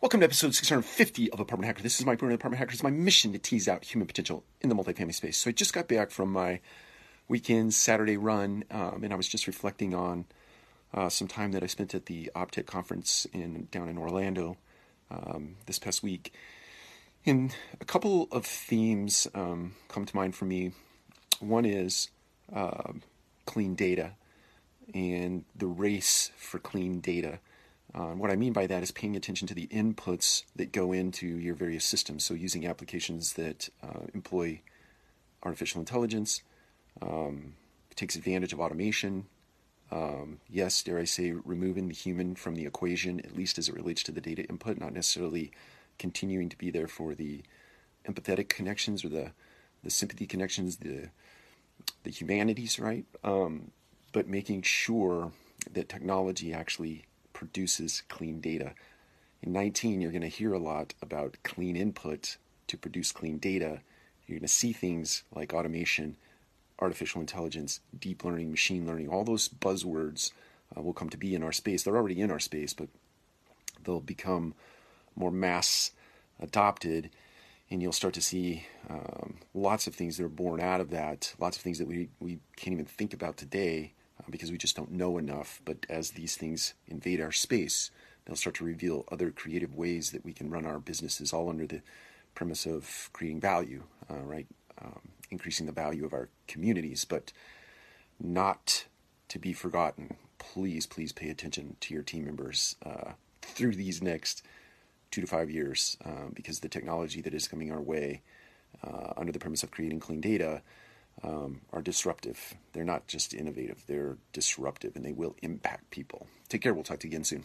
Welcome to episode 650 of Apartment Hacker. This is Mike Brewer, Apartment Hacker. It's my mission to tease out human potential in the multifamily space. So I just got back from my weekend Saturday run, um, and I was just reflecting on uh, some time that I spent at the Optech conference in down in Orlando um, this past week. And a couple of themes um, come to mind for me. One is uh, clean data and the race for clean data. Uh, what I mean by that is paying attention to the inputs that go into your various systems. So, using applications that uh, employ artificial intelligence, um, takes advantage of automation. Um, yes, dare I say, removing the human from the equation, at least as it relates to the data input, not necessarily continuing to be there for the empathetic connections or the, the sympathy connections, the the humanities, right? Um, but making sure that technology actually produces clean data. In 19, you're going to hear a lot about clean input to produce clean data. You're going to see things like automation, artificial intelligence, deep learning, machine learning, all those buzzwords uh, will come to be in our space. They're already in our space, but they'll become more mass adopted, and you'll start to see um, lots of things that are born out of that, lots of things that we, we can't even think about today because we just don't know enough. But as these things invade our space, they'll start to reveal other creative ways that we can run our businesses, all under the premise of creating value, uh, right? Um, increasing the value of our communities, but not to be forgotten. Please, please pay attention to your team members uh, through these next two to five years um, because the technology that is coming our way uh, under the premise of creating clean data um, are disruptive. They're not just innovative, they're disruptive and they will impact people. Take care. We'll talk to you again soon.